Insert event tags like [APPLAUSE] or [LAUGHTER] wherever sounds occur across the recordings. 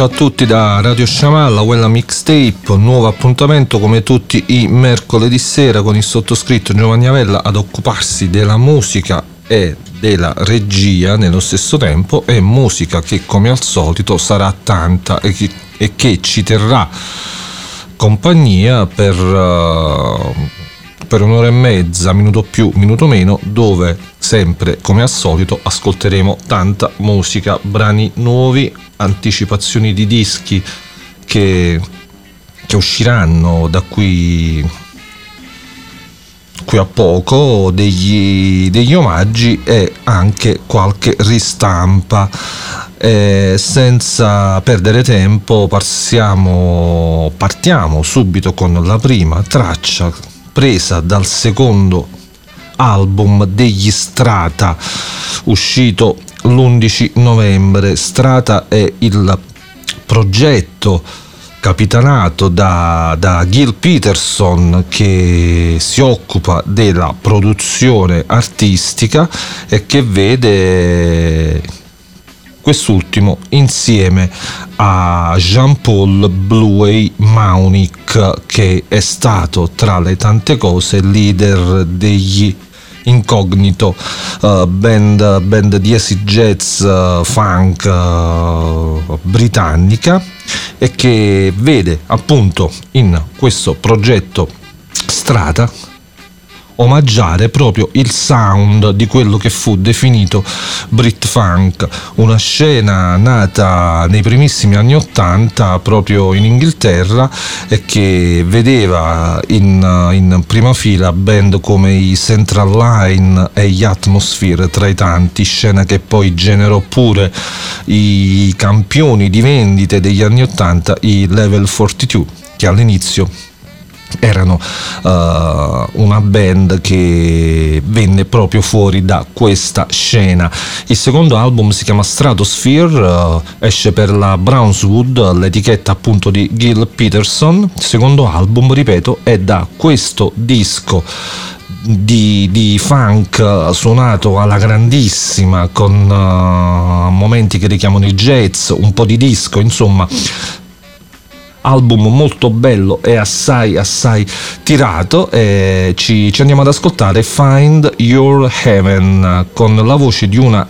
Ciao a tutti da Radio Sciamalla, quella mixtape, nuovo appuntamento come tutti i mercoledì sera con il sottoscritto Giovanni Avella ad occuparsi della musica e della regia nello stesso tempo e musica che come al solito sarà tanta e che, e che ci terrà compagnia per, uh, per un'ora e mezza, minuto più, minuto meno, dove sempre come al solito ascolteremo tanta musica, brani nuovi anticipazioni di dischi che, che usciranno da qui, qui a poco, degli, degli omaggi e anche qualche ristampa. Eh, senza perdere tempo passiamo, partiamo subito con la prima traccia presa dal secondo album degli Strata uscito l'11 novembre. Strata è il progetto capitanato da, da, Gil Peterson che si occupa della produzione artistica e che vede quest'ultimo insieme a Jean-Paul Bluey Maunick che è stato tra le tante cose leader degli Incognito, uh, band, band di acid jazz uh, funk uh, britannica e che vede appunto in questo progetto Strata omaggiare proprio il sound di quello che fu definito Brit Funk, una scena nata nei primissimi anni Ottanta proprio in Inghilterra e che vedeva in, in prima fila band come i Central Line e gli Atmosphere tra i tanti, scena che poi generò pure i campioni di vendite degli anni Ottanta, i Level 42, che all'inizio erano uh, una band che venne proprio fuori da questa scena. Il secondo album si chiama Stratosphere, uh, esce per la Brownswood, l'etichetta appunto di Gil Peterson. Il secondo album, ripeto, è da questo disco. Di, di, funk suonato alla grandissima con uh, momenti che richiamano il jazz, un po' di disco, insomma album molto bello e assai assai tirato e ci, ci andiamo ad ascoltare Find Your Heaven con la voce di una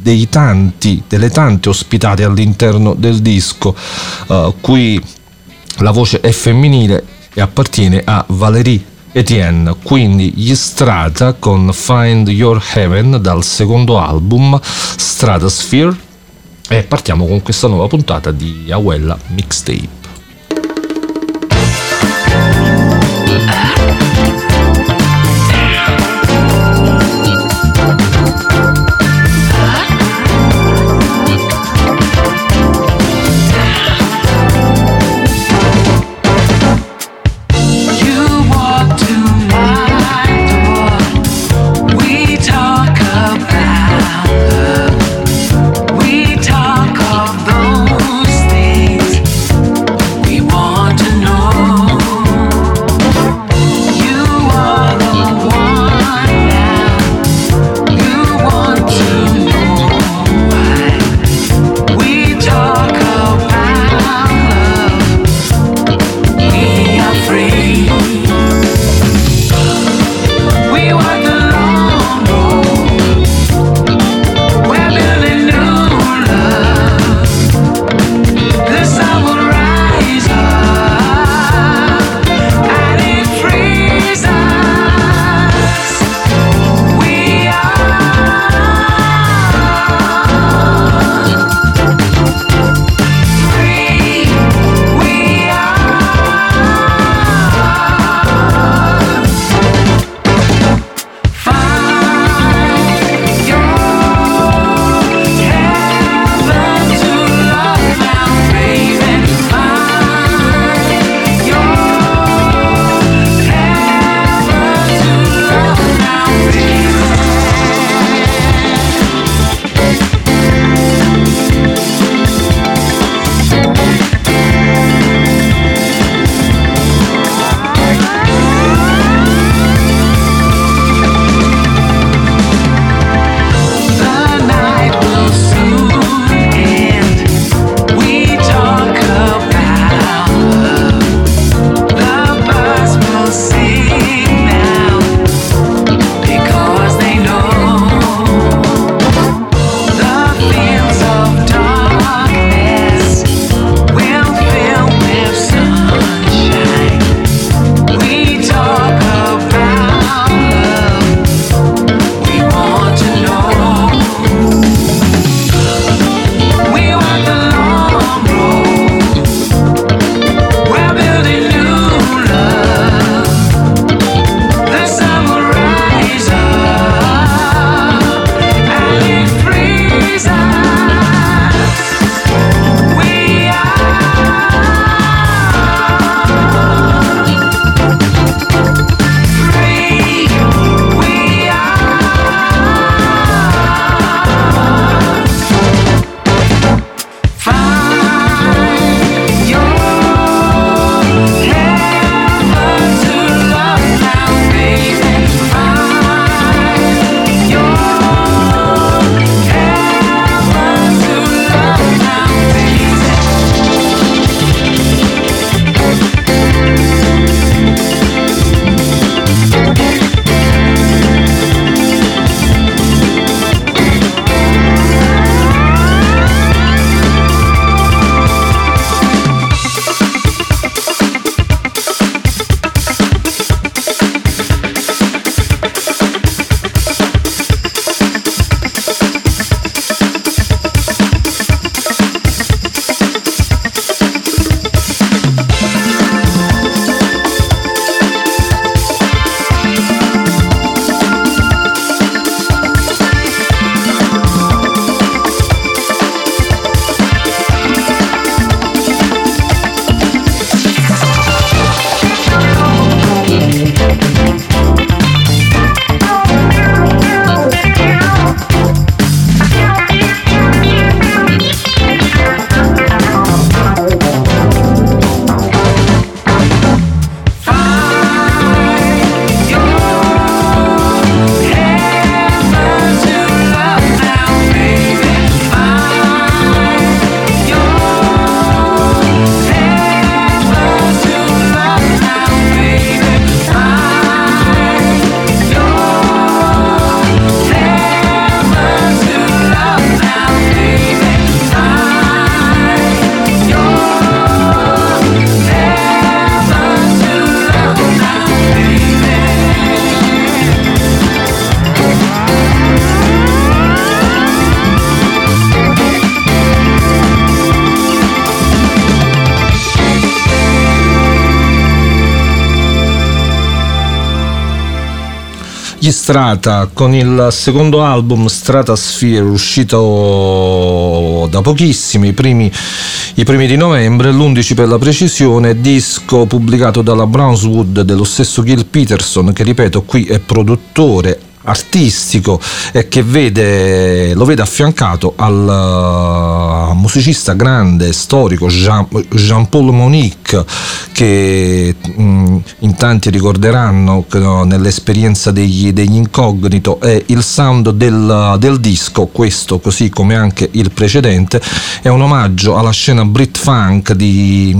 dei tanti, delle tante ospitate all'interno del disco. Uh, qui la voce è femminile e appartiene a Valérie Etienne, quindi gli Strata con Find Your Heaven dal secondo album Stratosphere. E partiamo con questa nuova puntata di Awella Mixtape. Strata con il secondo album Stratasphere uscito da pochissimi, i primi, i primi di novembre, l'11 per la precisione, disco pubblicato dalla Brownswood dello stesso Gil Peterson che ripeto qui è produttore artistico e che vede, lo vede affiancato al uh, musicista grande, storico Jean, Jean-Paul Monique che mh, in tanti ricorderanno no, nell'esperienza degli, degli, incognito è il sound del, del, disco, questo così come anche il precedente, è un omaggio alla scena Brit Funk di,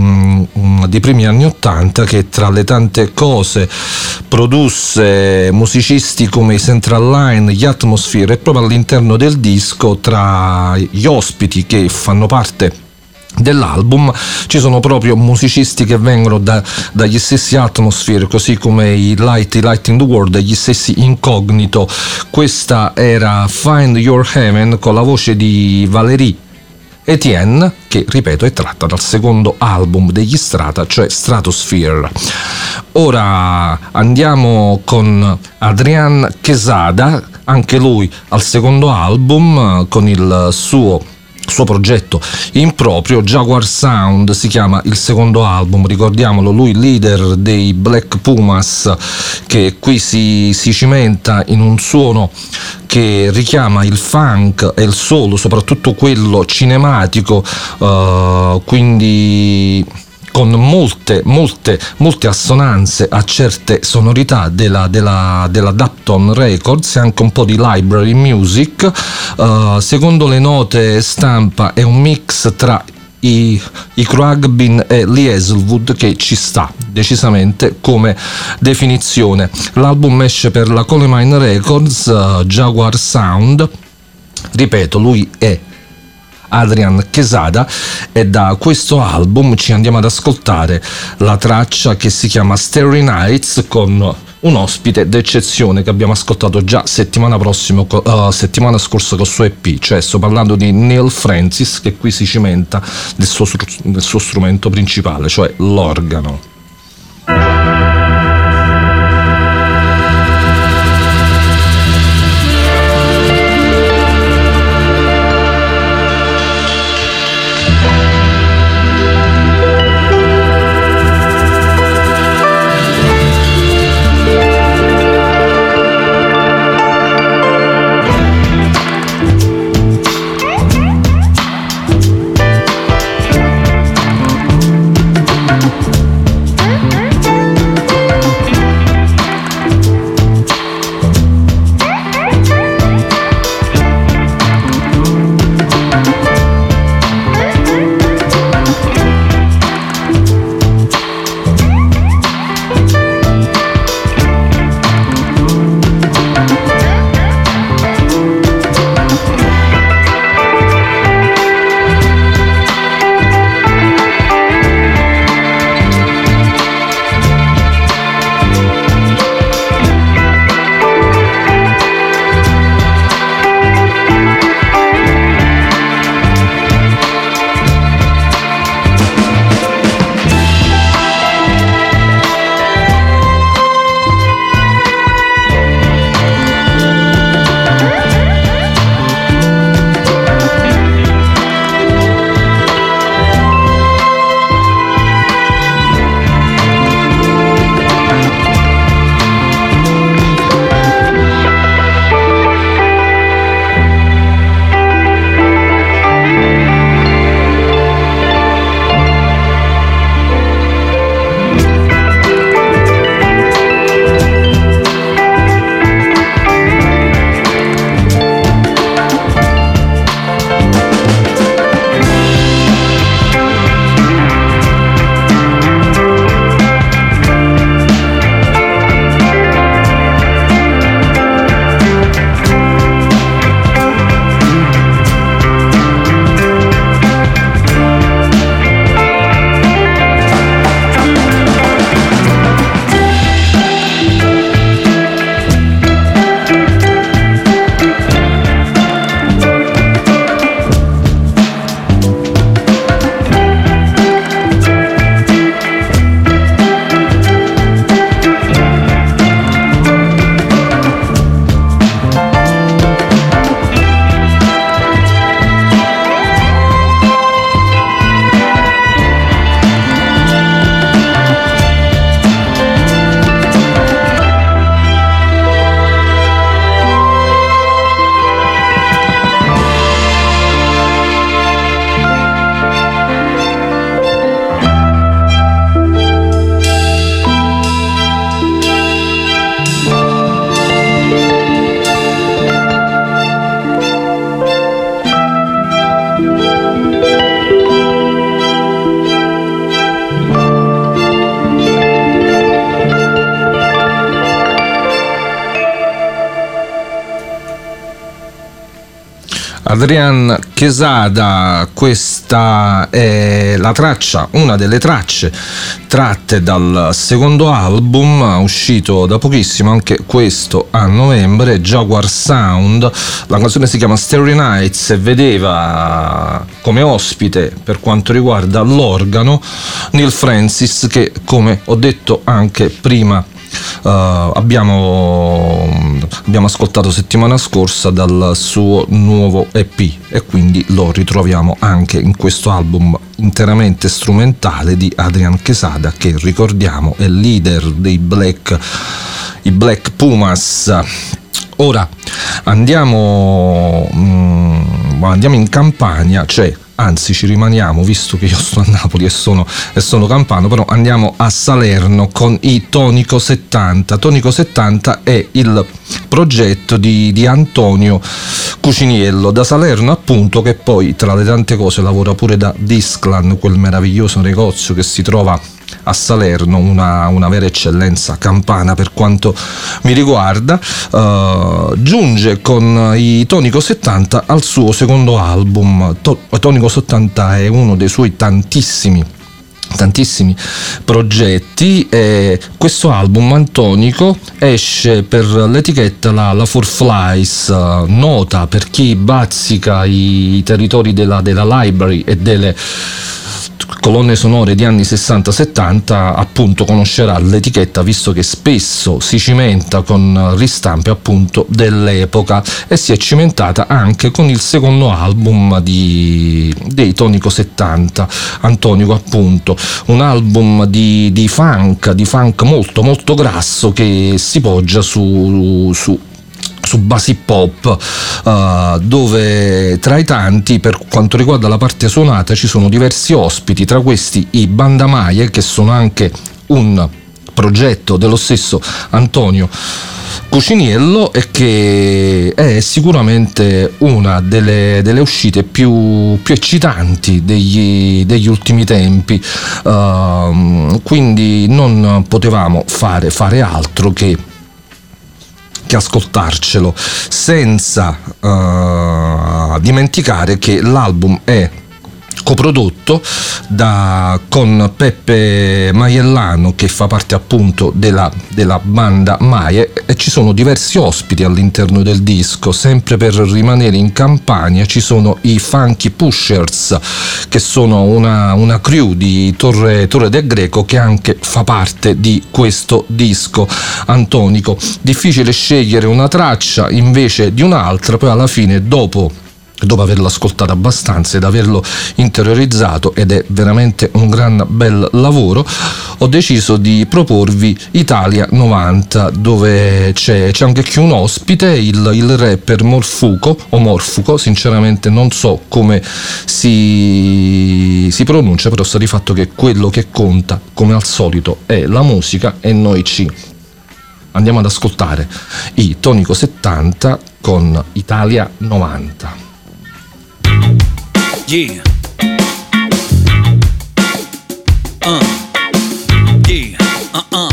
dei primi anni Ottanta che tra le tante cose produsse musicisti come i Central Line, gli Atmosphere e proprio all'interno del disco tra gli ospiti che fanno parte dell'album ci sono proprio musicisti che vengono da, dagli stessi Atmosphere così come i Light, i Light in the World gli stessi Incognito questa era Find Your Heaven con la voce di Valérie Etienne, che ripeto è tratta dal secondo album degli Strata, cioè Stratosphere. Ora andiamo con Adrian Quesada, anche lui al secondo album con il suo suo progetto in proprio, Jaguar Sound si chiama il secondo album, ricordiamolo, lui leader dei Black Pumas che qui si, si cimenta in un suono che richiama il funk e il solo, soprattutto quello cinematico, uh, quindi con molte, molte, molte assonanze a certe sonorità della, della, della Dapton Records e anche un po' di library music. Uh, secondo le note stampa è un mix tra i, i Cragbin e Lee Hazelwood che ci sta decisamente come definizione. L'album esce per la Colemine Records, uh, Jaguar Sound. Ripeto, lui è Adrian Quesada e da questo album ci andiamo ad ascoltare la traccia che si chiama Starry Nights con un ospite d'eccezione che abbiamo ascoltato già settimana, prossima, uh, settimana scorsa con il suo EP, cioè sto parlando di Neil Francis che qui si cimenta nel suo, nel suo strumento principale, cioè l'organo. Adrian Chesada, questa è la traccia, una delle tracce tratte dal secondo album uscito da pochissimo, anche questo a novembre, Jaguar Sound. La canzone si chiama Starry Nights e vedeva come ospite per quanto riguarda l'organo Neil Francis che come ho detto anche prima Uh, abbiamo, abbiamo, ascoltato settimana scorsa dal suo nuovo EP e quindi lo ritroviamo anche in questo album interamente strumentale di Adrian Quesada che ricordiamo è leader dei Black, i Black Pumas. Ora andiamo, mm, andiamo in campagna, cioè anzi ci rimaniamo visto che io sto a Napoli e sono, e sono campano però andiamo a Salerno con i Tonico 70 Tonico 70 è il progetto di, di Antonio Cuciniello. Da Salerno appunto che poi tra le tante cose lavora pure da Disclan quel meraviglioso negozio che si trova a Salerno, una, una, vera eccellenza campana per quanto mi riguarda, uh, giunge con i Tonico 70 al suo secondo album. To- Tonico 70 è uno dei suoi tantissimi tantissimi progetti e questo album antonico esce per l'etichetta la, la Four Flies nota per chi bazzica i territori della, della library e delle colonne sonore di anni 60-70 appunto conoscerà l'etichetta visto che spesso si cimenta con ristampe appunto dell'epoca e si è cimentata anche con il secondo album di, dei Tonico 70 Antonico appunto un album di, di funk di funk molto molto grasso che si poggia su, su su basi pop uh, dove tra i tanti per quanto riguarda la parte suonata ci sono diversi ospiti tra questi i Bandamaie che sono anche un progetto dello stesso Antonio Cuciniello e che è sicuramente una delle, delle uscite più, più eccitanti degli, degli, ultimi tempi. Uh, quindi non potevamo fare, fare altro che che ascoltarcelo senza uh, dimenticare che l'album è coprodotto da, con Peppe Maiellano che fa parte appunto della, della banda Maie e ci sono diversi ospiti all'interno del disco. Sempre per rimanere in campagna ci sono i Funky Pushers che sono una, una crew di Torre, Torre del Greco che anche fa parte di questo disco antonico. Difficile scegliere una traccia invece di un'altra poi alla fine dopo dopo averlo ascoltato abbastanza ed averlo interiorizzato ed è veramente un gran bel lavoro ho deciso di proporvi Italia 90 dove c'è, c'è anche qui un ospite il, il, rapper Morfuco o Morfuco sinceramente non so come si, si pronuncia però sta di fatto che quello che conta come al solito è la musica e noi ci andiamo ad ascoltare i Tonico 70 con Italia 90 Yeah. Uh. Uh-uh.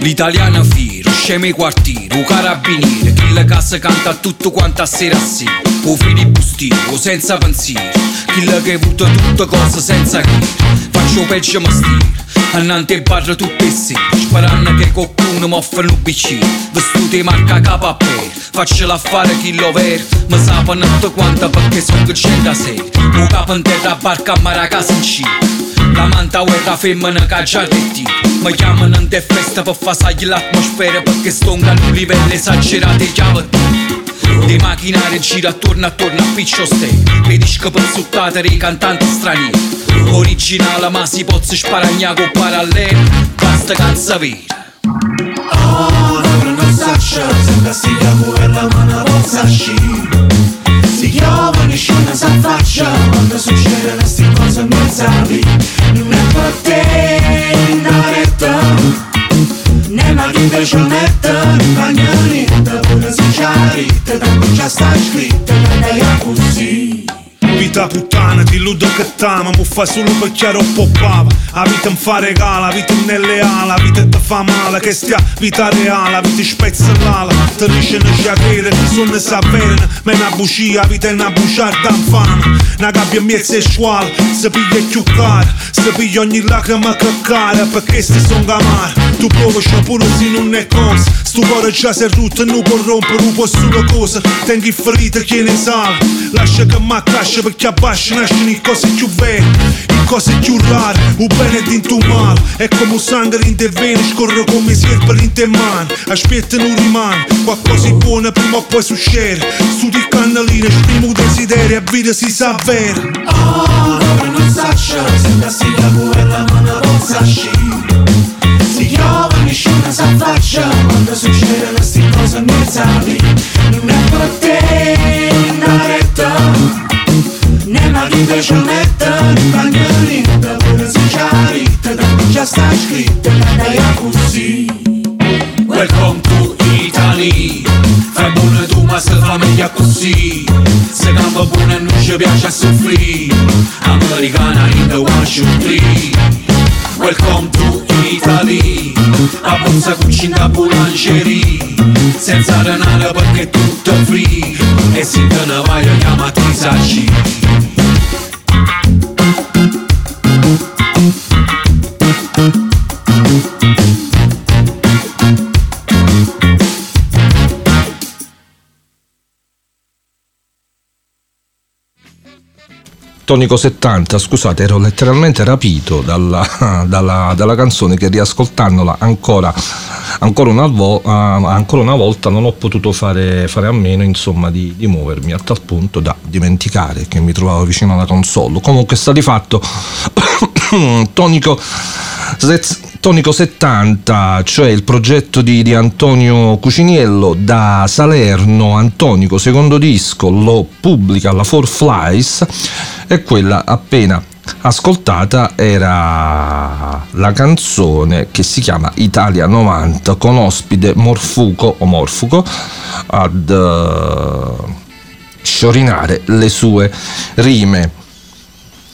L'italiano fiero, scemo i quartieri, un carabiniere, la casa canta tutto quanto a sera sera. O filibustiero, senza pensiero, chi che butta tutte cose senza chiedere. Faccio peggio mestiere, annante il bar tutte e sere, sparando che qualcuno mi offre un bicchiere, vestuti marca capo a pelle. Faccela fare chi lo ver. Mi sapano tutto quanto perché sono c'è da sé. Un capo in terra barca ma la casa in cielo La manta guerra femmina che già ti Mi chiamano in festa per fare l'atmosfera Perché sto un livello esagerato e chiave di macchinari gira attorno attorno a piccio stay. Le dische pezzuttate dei cantanti stranieri Originale ma si può sparagna con parallelo Basta canza vera Oh, saccia Sembra si chiama ma una volta sci Si chiama nessuno sa faccia Quando succede queste cose non sapi Non è per te in retta Ne ma chi invece metta Non cambia niente Pure se c'è la ritta Tanto già sta scritta Non è così Vita puttana ti quando da cattama mu fa solo per chiaro poppava La vita mi fa regala, la vita nelle ala La vita ti fa male, che stia vita reale La vita spezza l'ala, ti riesce a sciacere Ti sono sapere, ma una bucia, vita è una buciarda infame Una gabbia mezza e squale, si piglia più cara Si piglia ogni lacrima che cara Perché si sono gamare Tu provi pure se non è cosa Sto cuore già è rotto, non può rompere, non può solo cosa Tengo ferite che ne sale Lascia che mi accascia perché abbascia nascono le cose più vere Le cose più rare, un bene dentro un male È come un sangue in te vene, scorre come sierpe in te mani Aspetta non rimane, qualcosa di buono prima o poi succede. Su di cannaline, esprimo desiderio e vita si sa vera Oh, non saccia, sembra si la la mano rossa Si chiama nessuno sa faccia Quando succedono queste cose Non è per te, una retta nella vita c'è metta Pure se c'è ritta, tanto già sta scritta Dai a così Welcome to Italy Fai buona tu ma se fa meglio così Se gamba buona non ci piace a soffrire Americana in the one two three. Welcome to Italy A bozza cucina boulangerie Senza denaro perché tutto free E se te ne vai chiamati saci Tonico 70, scusate, ero letteralmente rapito dalla, [LAUGHS] dalla, dalla canzone che riascoltandola ancora, ancora, una vo, uh, ancora, una volta non ho potuto fare, fare a meno insomma, di, di, muovermi a tal punto da dimenticare che mi trovavo vicino alla console. Comunque sta di fatto Tonico Tonico 70, cioè il progetto di, di, Antonio Cuciniello da Salerno, Antonico, secondo disco, lo pubblica la Four Flies e quella appena ascoltata era la canzone che si chiama Italia 90 con ospite Morfuco o Morfuco ad uh, sciorinare le sue rime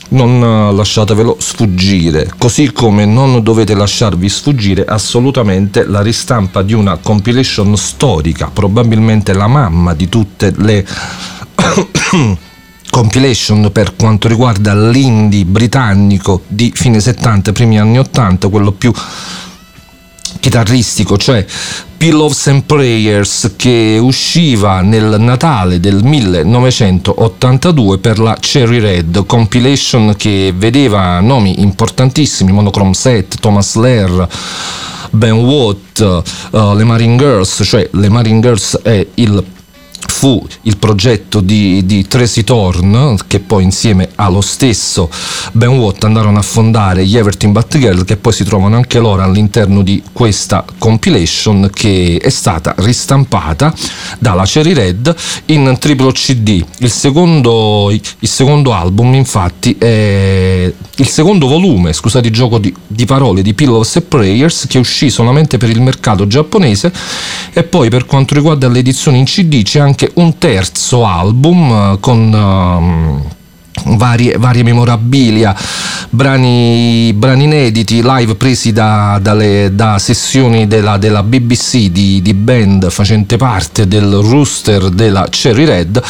non eh, lasciatevelo sfuggire, così come non dovete lasciarvi sfuggire assolutamente la ristampa di una compilation storica, probabilmente la mamma di tutte le [COUGHS] compilation per quanto riguarda l'indie britannico di fine 70, primi anni 80, quello più chitarristico, cioè Pillows and Prayers che usciva nel Natale del 1982 per la Cherry Red compilation che vedeva nomi importantissimi, Monochrome Set, Thomas Lair, Ben Watt, uh, le Marine Girls, cioè le Marine Girls è il fu il progetto di, di Tracy Thorn che poi insieme allo stesso Ben Watt andarono a fondare gli Everton Batgirl che poi si trovano anche loro all'interno di questa compilation che è stata ristampata dalla Cherry Red in triplo CD il secondo, il secondo album infatti è il secondo volume scusate il gioco di, di parole di Pillows and Prayers che uscì solamente per il mercato giapponese e poi per quanto riguarda le edizioni in CD c'è anche un terzo album eh, con um, varie, varie, memorabilia, brani, brani, inediti, live presi da, dalle, da sessioni della, della BBC di, di, band facente parte del rooster della Cherry Red.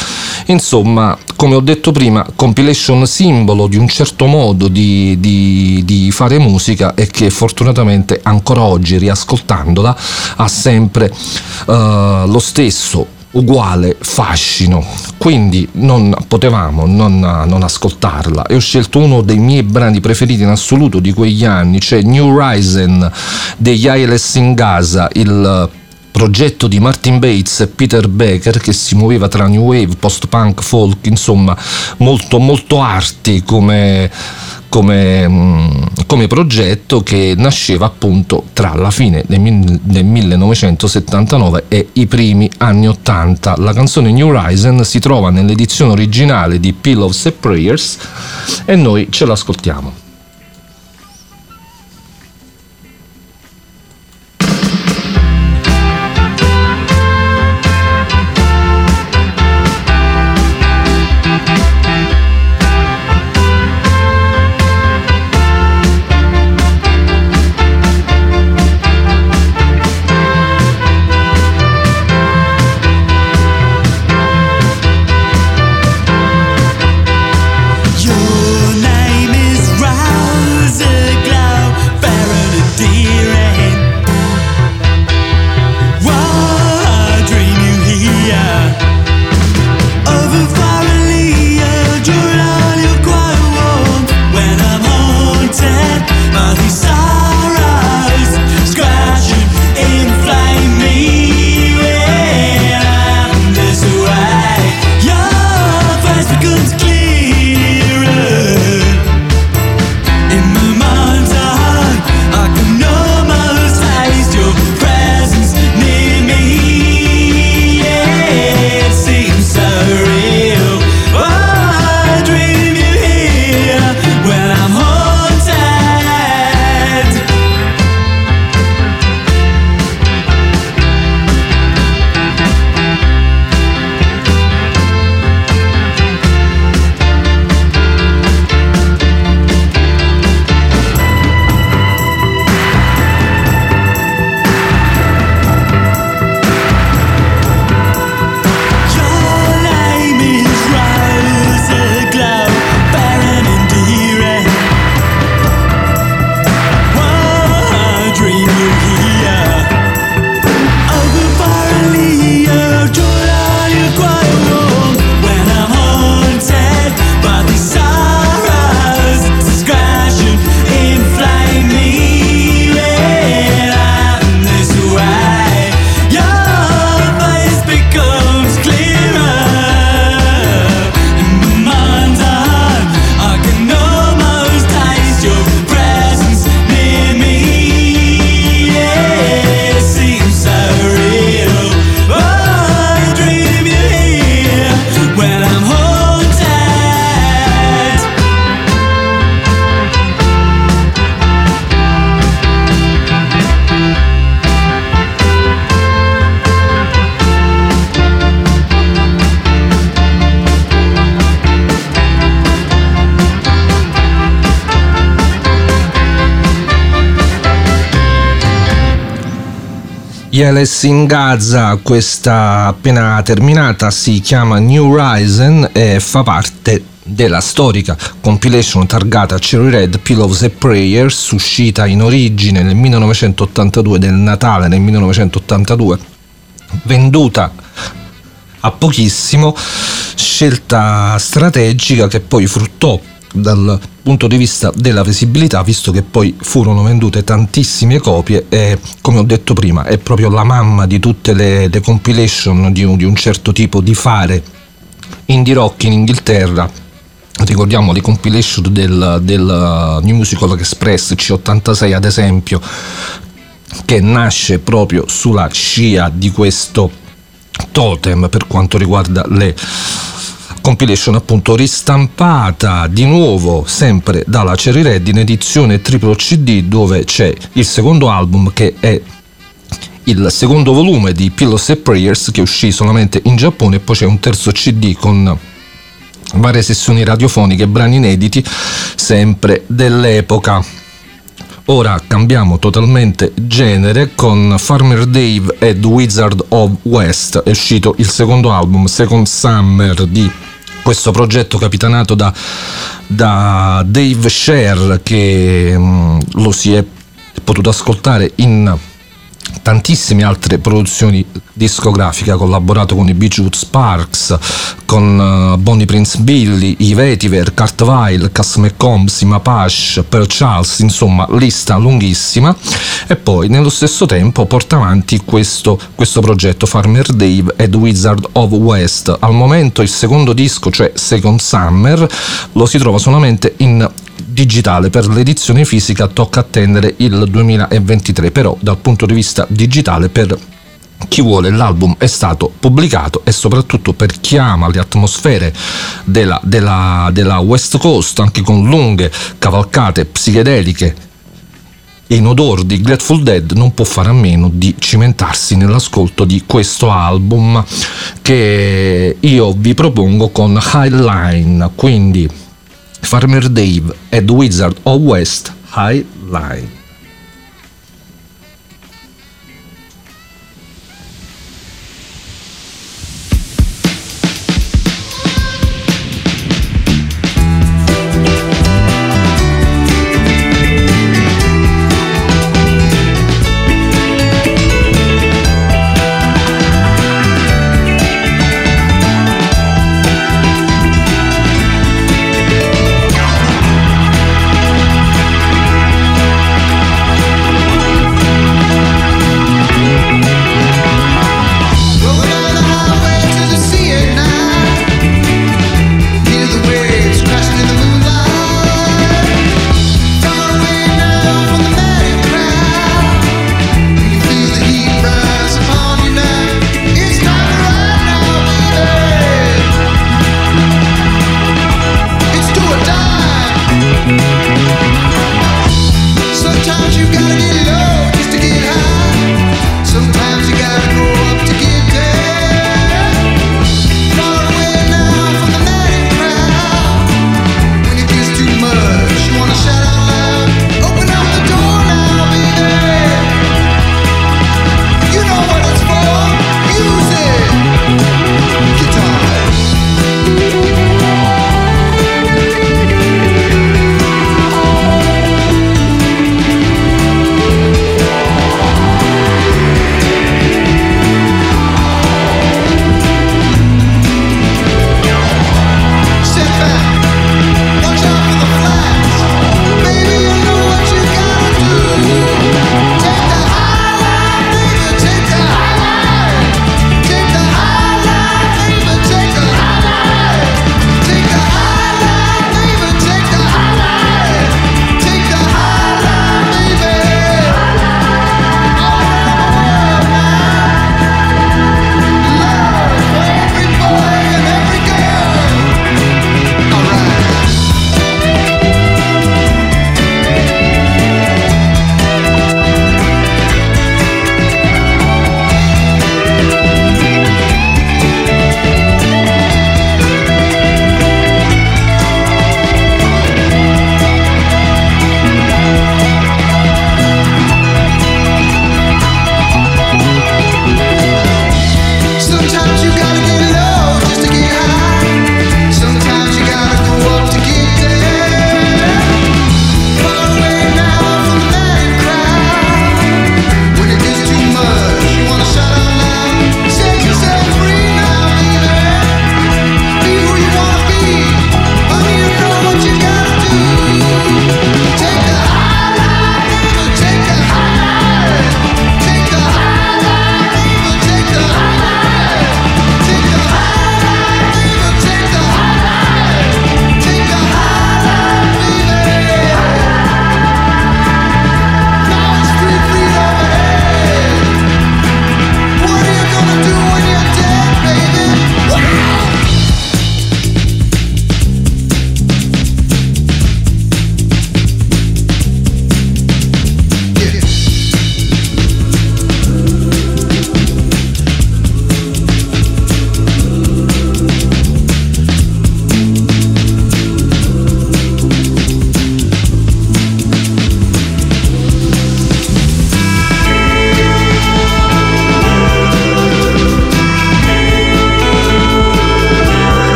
Insomma, come ho detto prima, compilation simbolo di un certo modo di, di, di fare musica e che fortunatamente ancora oggi, riascoltandola, ha sempre uh, lo stesso uguale fascino, quindi non potevamo non, non, ascoltarla. E ho scelto uno dei miei brani preferiti in assoluto di quegli anni, cioè New Risen degli Ailes in Gaza, il progetto di Martin Bates e Peter Becker che si muoveva tra new wave, post-punk, folk, insomma molto molto arti come come, mm, come, progetto che nasceva appunto tra la fine del, del 1979 e i primi anni 80. La canzone New Horizon si trova nell'edizione originale di Pillows and Prayers e noi ce l'ascoltiamo. Yeles in Gaza, questa appena terminata, si chiama New Horizon e fa parte della storica compilation targata Cherry Red Pillows and Prayers, uscita in origine nel 1982, del Natale nel 1982, venduta a pochissimo, scelta strategica che poi fruttò dal punto di vista della visibilità, visto che poi furono vendute tantissime copie e come ho detto prima è proprio la mamma di tutte le, le compilation di un, di un, certo tipo di fare indie rock in Inghilterra. Ricordiamo le compilation del, del New Musical Express C86 ad esempio, che nasce proprio sulla scia di questo totem per quanto riguarda le compilation appunto ristampata di nuovo sempre dalla Cherry Red in edizione triplo CD dove c'è il secondo album che è il secondo volume di Pillows and Prayers che uscì solamente in Giappone e poi c'è un terzo CD con varie sessioni radiofoniche, brani inediti sempre dell'epoca. Ora cambiamo totalmente genere con Farmer Dave ed Wizard of West, è uscito il secondo album, Second Summer di questo progetto capitanato da, da Dave Sher che mh, mm, lo si è potuto ascoltare in tantissime altre produzioni discografiche, ha collaborato con i Beachwood Sparks, con uh, Bonnie Prince Billy, i Vetiver, Kurt Weill, Cass McCombs, i Mapache, Pearl Charles, insomma lista lunghissima e poi nello stesso tempo porta avanti questo, questo progetto Farmer Dave ed Wizard of West. Al momento il secondo disco, cioè Second Summer, lo si trova solamente in digitale. Per l'edizione fisica tocca attendere il 2023 però dal punto di vista digitale per chi vuole l'album è stato pubblicato e soprattutto per chi ama le atmosfere della, della, della West Coast anche con lunghe cavalcate psichedeliche in odor di Grateful Dead non può fare a meno di cimentarsi nell'ascolto di questo album che io vi propongo con Highline quindi Farmer Dave ed Wizard of West High Line.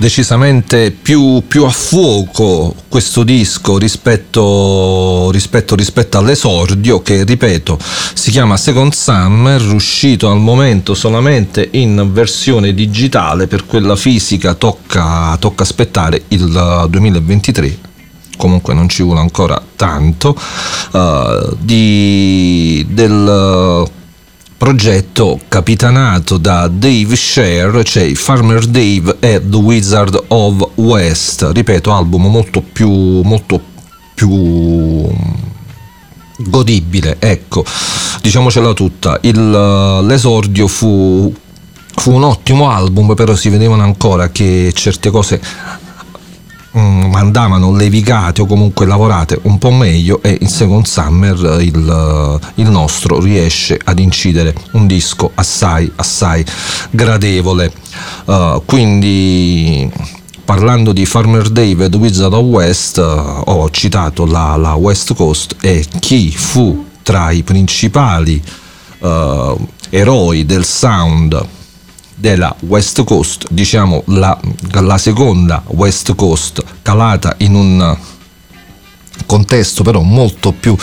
Decisamente più, più, a fuoco questo disco rispetto, rispetto, rispetto, all'esordio che ripeto si chiama Second Summer uscito al momento solamente in versione digitale per quella fisica tocca, tocca aspettare il 2023 comunque non ci vuole ancora tanto uh, di, del progetto capitanato da Dave Share, cioè Farmer Dave e The Wizard of West, ripeto, album molto più, molto più godibile, ecco, diciamocela tutta, Il, l'esordio fu, fu un ottimo album, però si vedevano ancora che certe cose Mm, andavano levigate o comunque lavorate un po' meglio e in Second Summer il, il, nostro riesce ad incidere un disco assai assai gradevole. Uh, quindi parlando di Farmer David Wizard of West uh, ho citato la, la, West Coast e chi fu tra i principali uh, eroi del sound della West Coast, diciamo la, la seconda West Coast calata in un contesto però molto più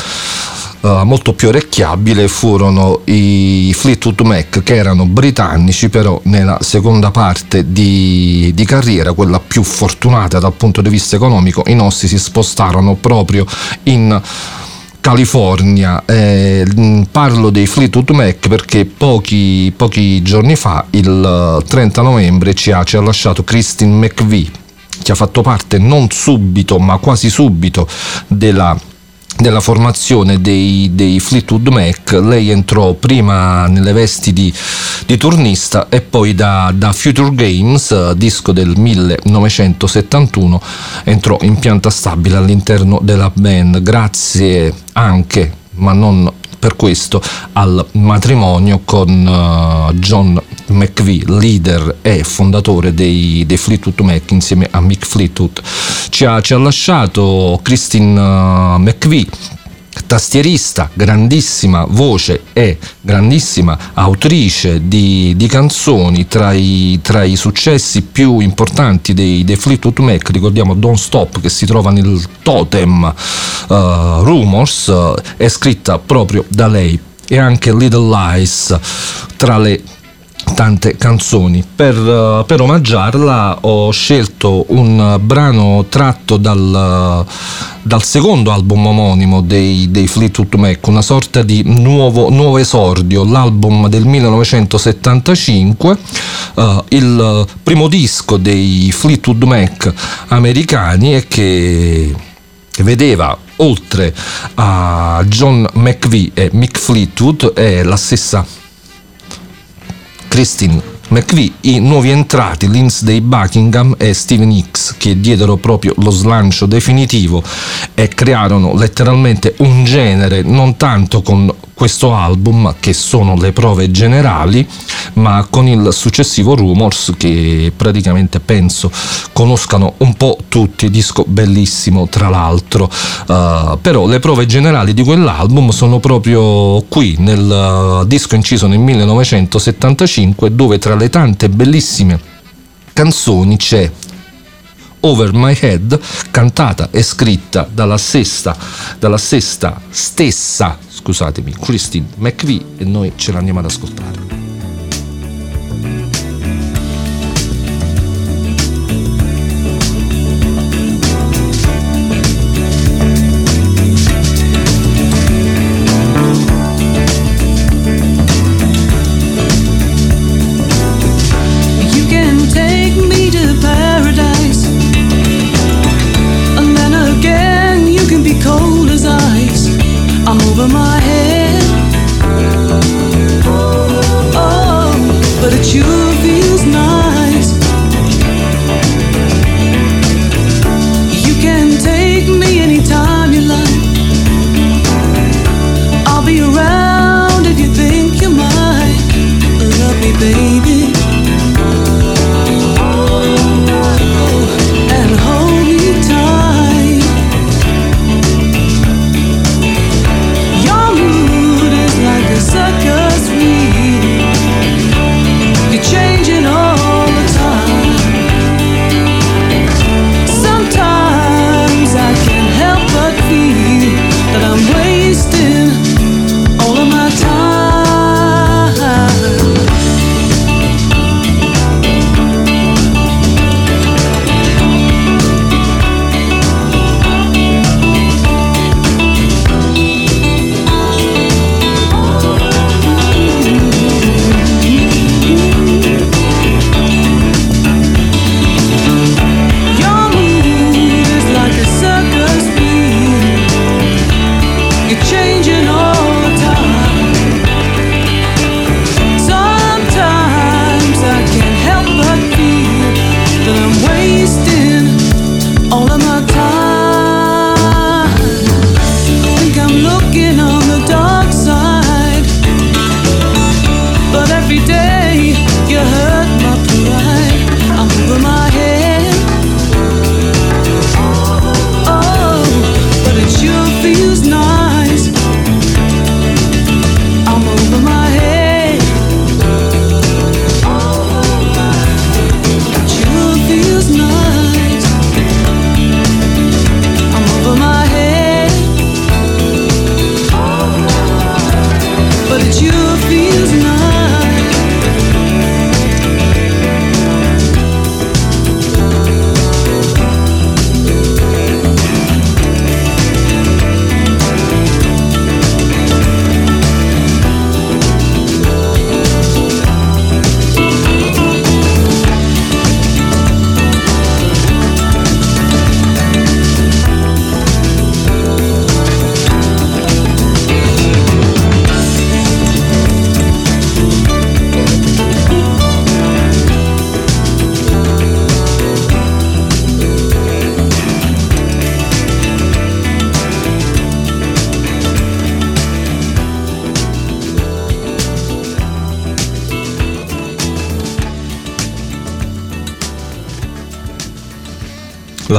Uh, molto più orecchiabile furono i Fleetwood Mac che erano britannici però nella seconda parte di, di, carriera quella più fortunata dal punto di vista economico i nostri si spostarono proprio in California. Eh, parlo dei Fleetwood Mac perché pochi, pochi, giorni fa, il 30 novembre, ci ha, ci ha lasciato Christine McVie, che ha fatto parte non subito, ma quasi subito della della formazione dei, dei, Fleetwood Mac, lei entrò prima nelle vesti di, di turnista e poi da, da, Future Games, disco del 1971, entrò in pianta stabile all'interno della band, grazie anche, ma non per questo al matrimonio con uh, John McVie, leader e fondatore dei, dei, Fleetwood Mac insieme a Mick Fleetwood. Ci ha, ci ha lasciato Christine uh, McVie tastierista, grandissima voce e grandissima autrice di, di canzoni tra i, tra i, successi più importanti dei, dei, Fleetwood Mac, ricordiamo Don't Stop che si trova nel totem uh, Rumors, uh, è scritta proprio da lei. E anche Little Lies tra le tante canzoni. Per, uh, per, omaggiarla ho scelto un brano tratto dal, dal secondo album omonimo dei, dei, Fleetwood Mac, una sorta di nuovo, nuovo esordio, l'album del 1975, uh, il primo disco dei Fleetwood Mac americani e che vedeva oltre a John McVie e Mick Fleetwood e la stessa Christine McVie, i nuovi entrati Lindsay Buckingham e Steven Hicks che diedero proprio lo slancio definitivo e crearono letteralmente un genere non tanto con questo album che sono le prove generali ma con il successivo Rumors che praticamente penso conoscano un po' tutti disco bellissimo tra l'altro. Uh, però le prove generali di quell'album sono proprio qui nel uh, disco inciso nel 1975 dove tra le tante bellissime canzoni c'è Over My Head, cantata e scritta dalla sesta, dalla sesta stessa, scusatemi, Christine McVie e noi ce l'andiamo ad ascoltare.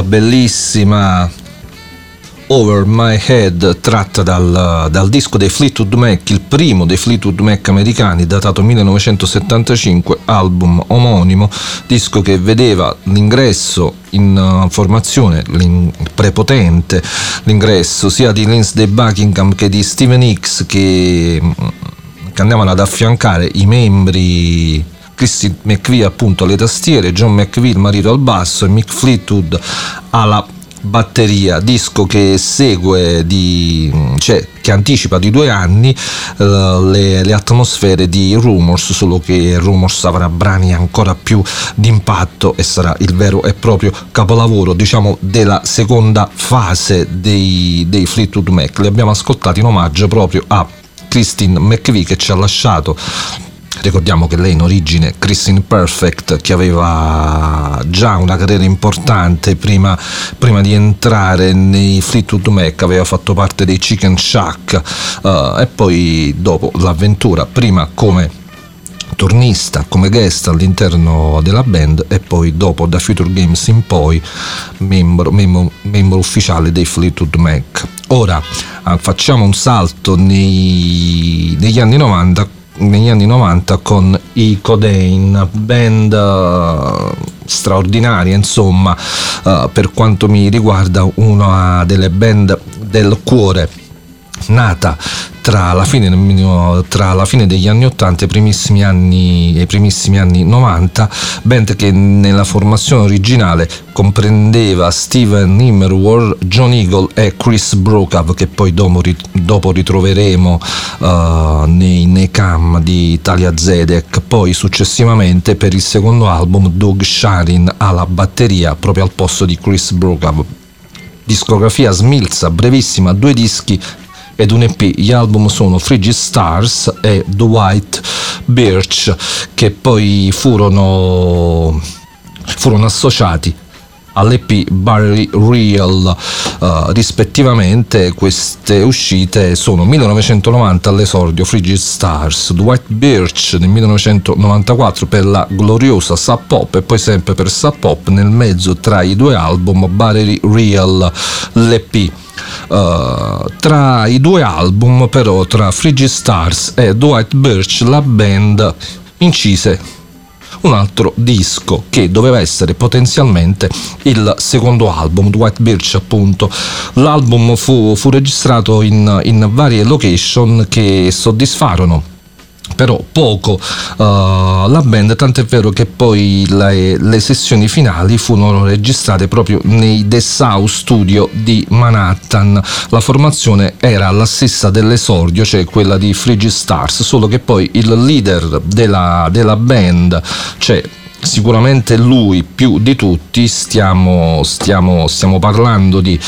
Bellissima Over My Head tratta dal, dal, disco dei Fleetwood Mac, il primo dei Fleetwood Mac americani datato 1975, album omonimo, disco che vedeva l'ingresso in uh, formazione l'in- prepotente, l'ingresso sia di Lindsay Buckingham che di Steven Hicks che, mm, che andavano ad affiancare i membri Christy McVie appunto alle tastiere, John McVie il marito al basso e Mick Fleetwood alla batteria, disco che segue di, cioè che anticipa di due anni uh, le, le, atmosfere di Rumors, solo che Rumors avrà brani ancora più d'impatto e sarà il vero e proprio capolavoro, diciamo, della seconda fase dei, dei Fleetwood Mac. Li abbiamo ascoltati in omaggio proprio a Christine McVie che ci ha lasciato Ricordiamo che lei in origine, Christine Perfect, che aveva già una carriera importante prima, prima di entrare nei Fleetwood Mac, aveva fatto parte dei Chicken Shack uh, e poi dopo l'avventura, prima come tornista come guest all'interno della band e poi dopo da Future Games in poi membro, membro, membro ufficiale dei Fleetwood Mac. Ora uh, facciamo un salto nei, negli anni 90 negli anni 90 con i Codain, band uh, straordinaria, insomma, uh, per quanto mi riguarda una delle band del cuore nata tra la, fine, tra la fine, degli anni 80 e i primissimi anni, i primissimi anni 90, band che nella formazione originale comprendeva Steven Immerwar, John Eagle e Chris Brokav che poi dopo, ritroveremo uh, nei, nei, cam di Italia Zedek, poi successivamente per il secondo album Doug Sharin alla batteria proprio al posto di Chris Brokav discografia smilza, brevissima, due dischi ed un EP. Gli album sono Frigid Stars e The White Birch che poi furono, furono associati all'EP Barry Real uh, rispettivamente queste uscite sono 1990 all'esordio Frigid Stars White Birch nel 1994 per la gloriosa Sub Pop e poi sempre per Sub Pop nel mezzo tra i due album Barry Real l'EP Uh, tra i due album però tra Frigid Stars e Dwight Birch la band incise un altro disco che doveva essere potenzialmente il secondo album, Dwight Birch appunto. L'album fu, fu registrato in, in varie location che soddisfarono però poco uh, la band, tant'è vero che poi le, le, sessioni finali furono registrate proprio nei South Studio di Manhattan. La formazione era la stessa dell'esordio, cioè quella di Frigid Stars, solo che poi il leader della, della band, cioè sicuramente lui più di tutti stiamo, stiamo, stiamo parlando di,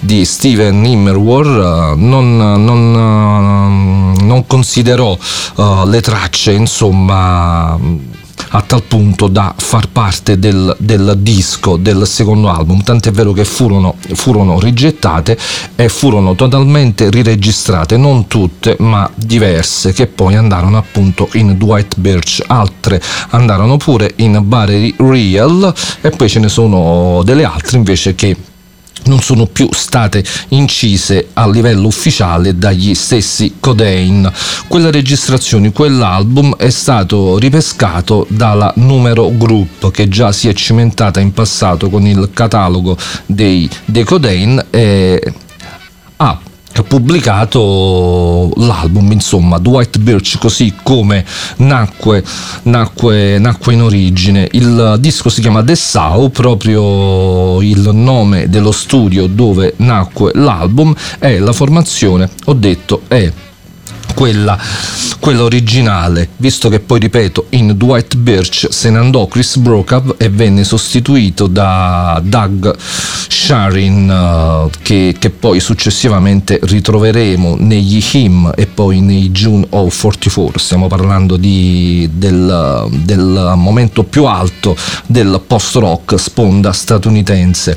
di Steven Immerwar non, non, non considerò uh, le tracce insomma a tal punto da far parte del, del disco del secondo album, tant'è vero che furono, furono rigettate e furono totalmente riregistrate, non tutte ma diverse, che poi andarono appunto in Dwight Birch, altre andarono pure in Barry Real e poi ce ne sono delle altre invece che non sono più state incise a livello ufficiale dagli stessi Codain. Quella registrazione, quell'album è stato ripescato dalla Numero Group che già si è cimentata in passato con il catalogo dei, dei Codain e ha pubblicato l'album, insomma, Dwight Birch, così come nacque, nacque, nacque in origine. Il disco si chiama The Sau, proprio il nome dello studio dove nacque l'album e la formazione, ho detto, è quella, quella, originale, visto che poi ripeto in Dwight Birch se ne andò Chris Brokav e venne sostituito da Doug Sharin uh, che, che, poi successivamente ritroveremo negli Him e poi nei June of 44, stiamo parlando di, del, del momento più alto del post-rock sponda statunitense.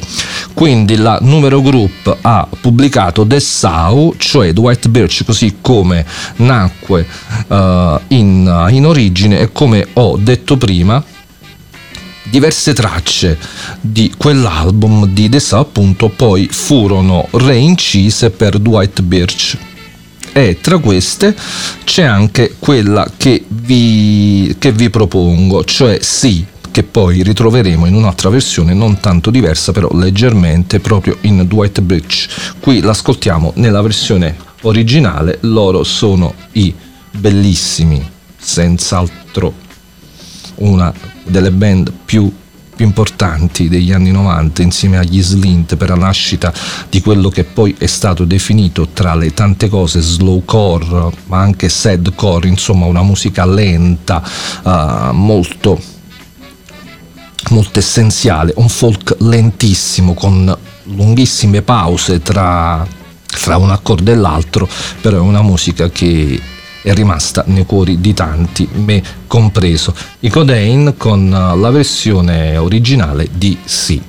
Quindi la Numero Group ha pubblicato The Sau, cioè Dwight Birch così come nacque uh, in, in origine e come ho detto prima diverse tracce di quell'album di The Sa appunto poi furono reincise per Dwight Birch e tra queste c'è anche quella che vi, che vi propongo, cioè sì, che poi ritroveremo in un'altra versione non tanto diversa, però leggermente proprio in Dwight Bridge. Qui l'ascoltiamo nella versione originale, loro sono i bellissimi, senz'altro una delle band più più importanti degli anni 90 insieme agli Slint per la nascita di quello che poi è stato definito tra le tante cose slowcore ma anche sadcore insomma una musica lenta uh, molto molto essenziale un folk lentissimo con lunghissime pause tra, tra un accordo e l'altro però è una musica che è rimasta nei cuori di tanti, me compreso. I Codain con la versione originale di Sì.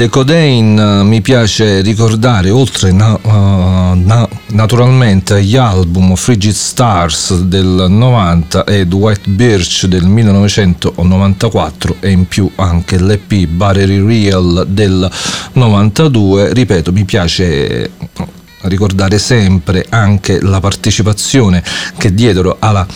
The Codain mi piace ricordare, oltre na- uh, na- naturalmente agli album Frigid Stars del 90 ed White Birch del 1994 e in più anche l'EP Battery Real del 92, ripeto, mi piace ricordare sempre anche la partecipazione che diedero alla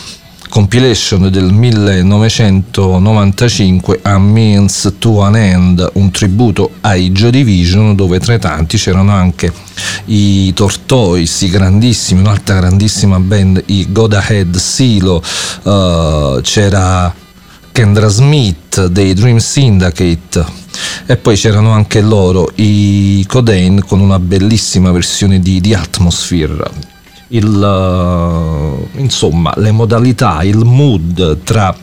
compilation del 1995 A Means to an End, un tributo ai Joy Division dove tra i tanti c'erano anche i Tortoise, i grandissimi, un'altra grandissima band, i God Ahead Silo, uh, c'era Kendra Smith dei Dream Syndicate e poi c'erano anche loro i Codain con una bellissima versione di, di Atmosphere il, uh, insomma, le modalità, il mood tra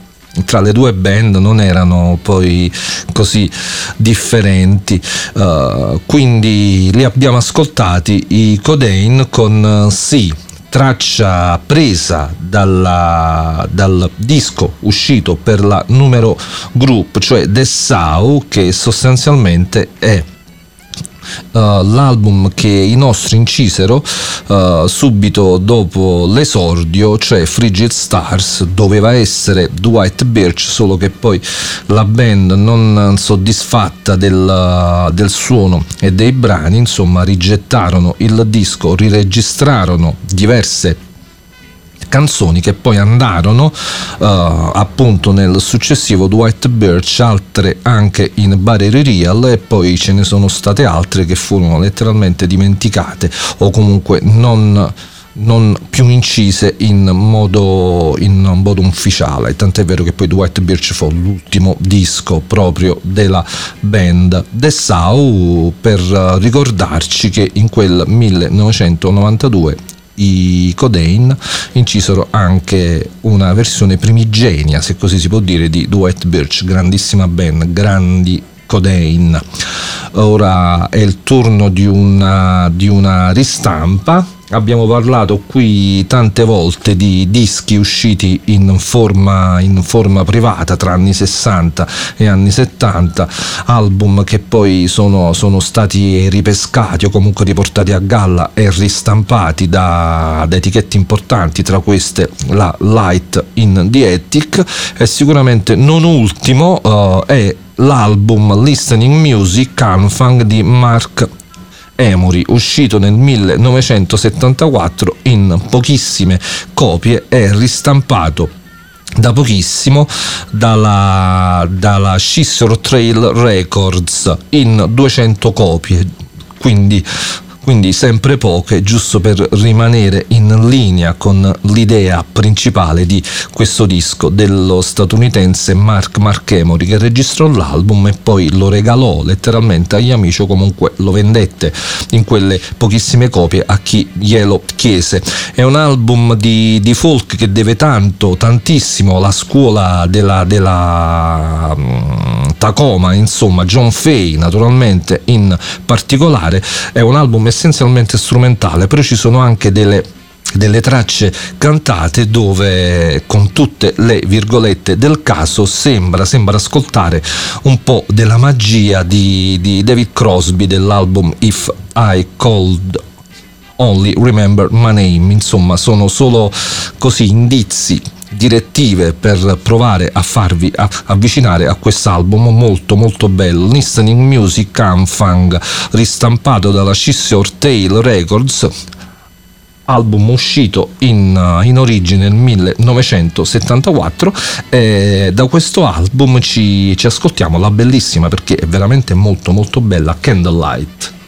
tra le due band non erano poi così differenti. Uh, quindi li abbiamo ascoltati i Codain con uh, Sì traccia presa dalla, dal disco uscito per la numero group cioè The Sau che sostanzialmente è l'album che i nostri incisero uh, subito dopo l'esordio, cioè Frigid Stars, doveva essere Dwight Birch, solo che poi la band non soddisfatta del, del suono e dei brani, insomma, rigettarono il disco, riregistrarono diverse canzoni che poi andarono uh, appunto nel successivo Dwight Birch, altre anche in Barrier Real e poi ce ne sono state altre che furono letteralmente dimenticate o comunque non non più incise in modo, in modo ufficiale, tant'è vero che poi Dwight Birch fu l'ultimo disco proprio della band. The Sau per ricordarci che in quel 1992 i Codain incisero anche una versione primigenia, se così si può dire, di Dwight Birch, grandissima band, grandi Codain. Ora è il turno di una, di una ristampa abbiamo parlato qui tante volte di dischi usciti in forma, in forma, privata tra anni 60 e anni 70, album che poi sono, sono stati ripescati o comunque riportati a galla e ristampati da, da, etichette importanti, tra queste la Light in the Attic. E sicuramente non ultimo uh, è l'album Listening Music Canfang di Mark Emory, uscito nel 1974 in pochissime copie e ristampato da pochissimo dalla, dalla Scissor Trail Records in 200 copie. Quindi quindi sempre poche, giusto per rimanere in linea con l'idea principale di questo disco dello statunitense Mark Emory che registrò l'album e poi lo regalò letteralmente agli amici o comunque lo vendette in quelle pochissime copie a chi glielo chiese. È un album di, di folk che deve tanto, tantissimo alla scuola della, della um, Tacoma, insomma, John Fay naturalmente in particolare, è un album essenzialmente strumentale, però ci sono anche delle delle tracce cantate dove con tutte le virgolette del caso sembra, sembra ascoltare un po' della magia di, di David Crosby dell'album If I Cold Only Remember My Name. Insomma sono solo così indizi direttive per provare a farvi avvicinare a quest'album molto molto bello. Listening Music Anfang ristampato dalla Cissor Tail Records. Album uscito in, in, origine nel 1974 e da questo album ci, ci ascoltiamo la bellissima perché è veramente molto molto bella Candlelight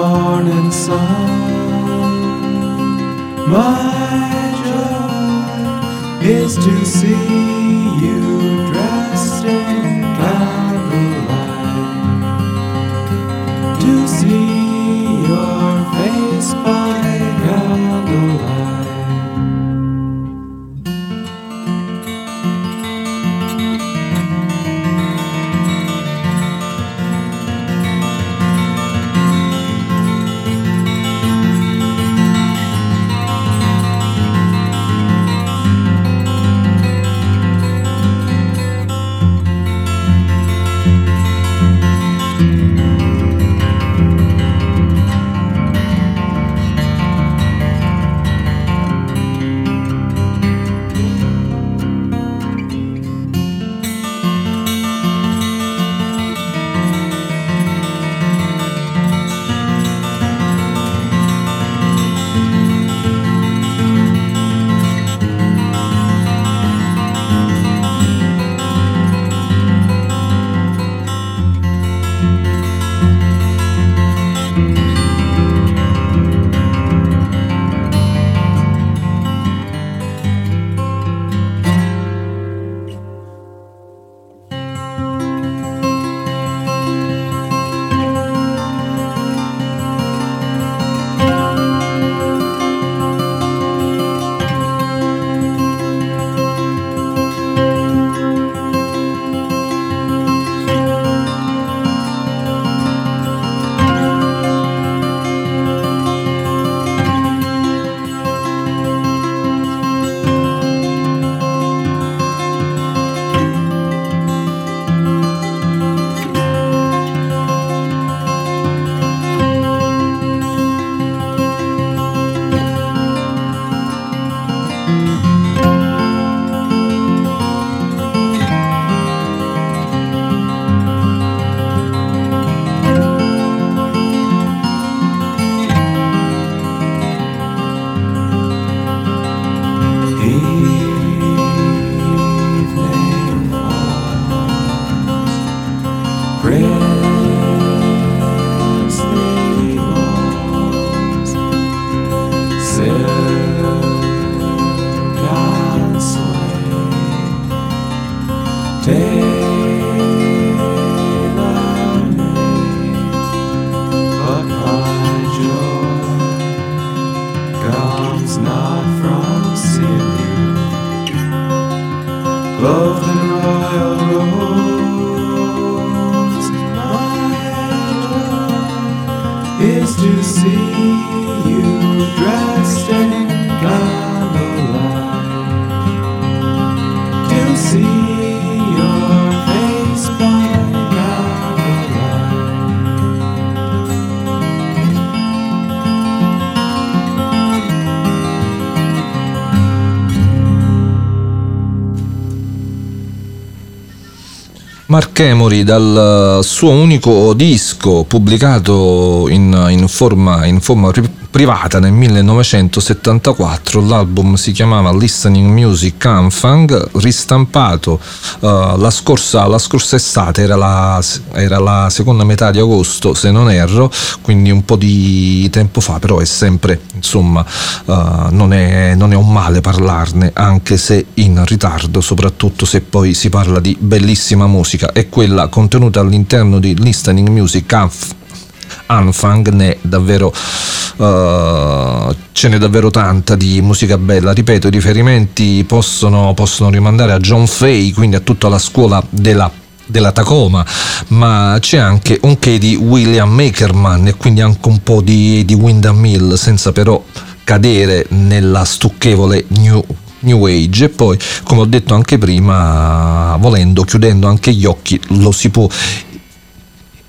morning sun. My joy is to see. Mark Emory dal suo unico disco pubblicato in, in, forma, in forma privata nel 1974, l'album si chiamava Listening Music Anfang, ristampato uh, la, scorsa, la, scorsa, estate, era la, era la, seconda metà di agosto se non erro, quindi un po' di tempo fa, però è sempre, insomma, uh, non, è, non, è, un male parlarne, anche se in ritardo, soprattutto se poi si parla di bellissima musica, è quella contenuta all'interno di Listening Music Anfang Anfang ne davvero, uh, ce n'è davvero tanta di musica bella. Ripeto, i riferimenti possono, possono rimandare a John Fay, quindi a tutta la scuola della della Tacoma, ma c'è anche un che di William Makerman e quindi anche un po' di, di Windham Mill, senza però cadere nella stucchevole New New Age e poi come ho detto anche prima volendo chiudendo anche gli occhi lo si può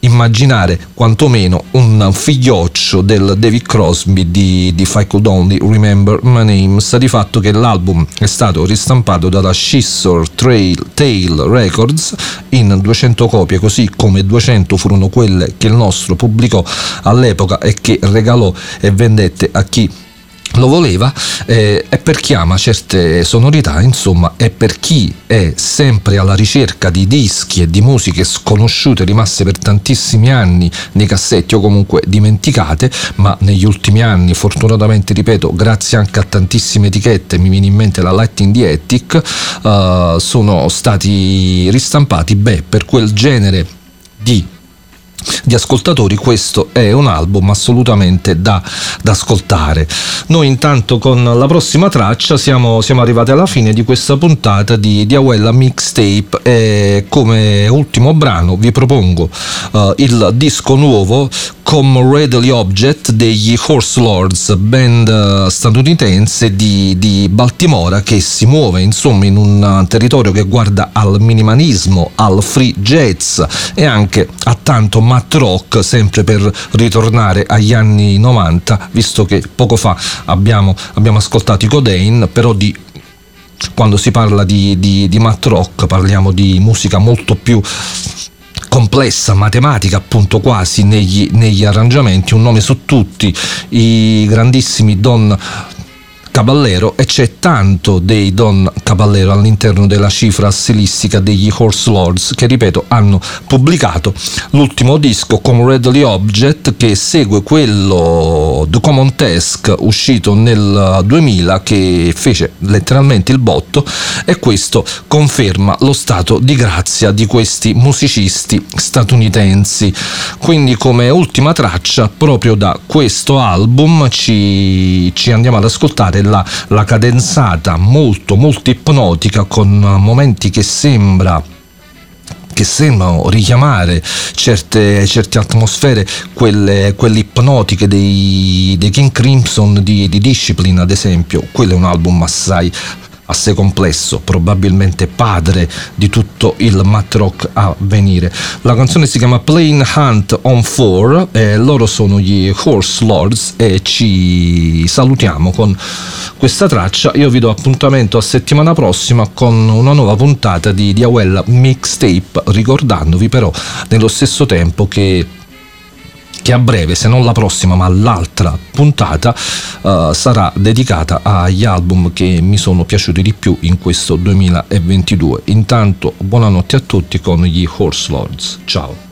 immaginare quantomeno un figlioccio del David Crosby di, di I Could Only Remember My Name. Sta di fatto che l'album è stato ristampato dalla Scissor Trail Tail Records in 200 copie così come 200 furono quelle che il nostro pubblicò all'epoca e che regalò e vendette a chi lo voleva eh, e per chi ama certe sonorità, insomma, è per chi è sempre alla ricerca di dischi e di musiche sconosciute, rimaste per tantissimi anni nei cassetti o comunque dimenticate, ma negli ultimi anni, fortunatamente, ripeto, grazie anche a tantissime etichette, mi viene in mente la Lighting the Attic, uh, sono stati ristampati, beh, per quel genere di di ascoltatori questo è un album assolutamente da, da ascoltare. Noi intanto con la prossima traccia siamo, siamo, arrivati alla fine di questa puntata di, di Awella Mixtape e come ultimo brano vi propongo uh, il disco nuovo Come Readily Object degli Horse Lords band uh, statunitense di, di Baltimora che si muove insomma in un territorio che guarda al minimalismo al free jazz e anche a tanto matt rock, sempre per ritornare agli anni 90, visto che poco fa abbiamo, abbiamo ascoltato i Codain, però di quando si parla di, di, di matt rock parliamo di musica molto più complessa, matematica appunto quasi negli, negli, arrangiamenti, un nome su tutti, i grandissimi Don Caballero e c'è tanto dei Don Caballero all'interno della cifra stilistica degli Horse Lords che ripeto hanno pubblicato l'ultimo disco come Readily Object che segue quello The Common Task uscito nel 2000 che fece letteralmente il botto e questo conferma lo stato di grazia di questi musicisti statunitensi. Quindi come ultima traccia proprio da questo album ci, ci andiamo ad ascoltare la, la cadenzata molto molto ipnotica con momenti che sembra che sembrano richiamare certe, certe atmosfere, quelle, quelle ipnotiche dei, dei, King Crimson di, di Discipline, ad esempio. Quello è un album assai assai complesso, probabilmente padre di tutto il mat rock a venire. La canzone si chiama Plain Hunt on 4 e loro sono gli Horse Lords e ci salutiamo con questa traccia. Io vi do appuntamento a settimana prossima con una nuova puntata di Diawella Mixtape, ricordandovi però nello stesso tempo che che a breve, se non la prossima ma l'altra puntata, uh, sarà dedicata agli album che mi sono piaciuti di più in questo 2022. Intanto buonanotte a tutti con gli Horse Lords. Ciao.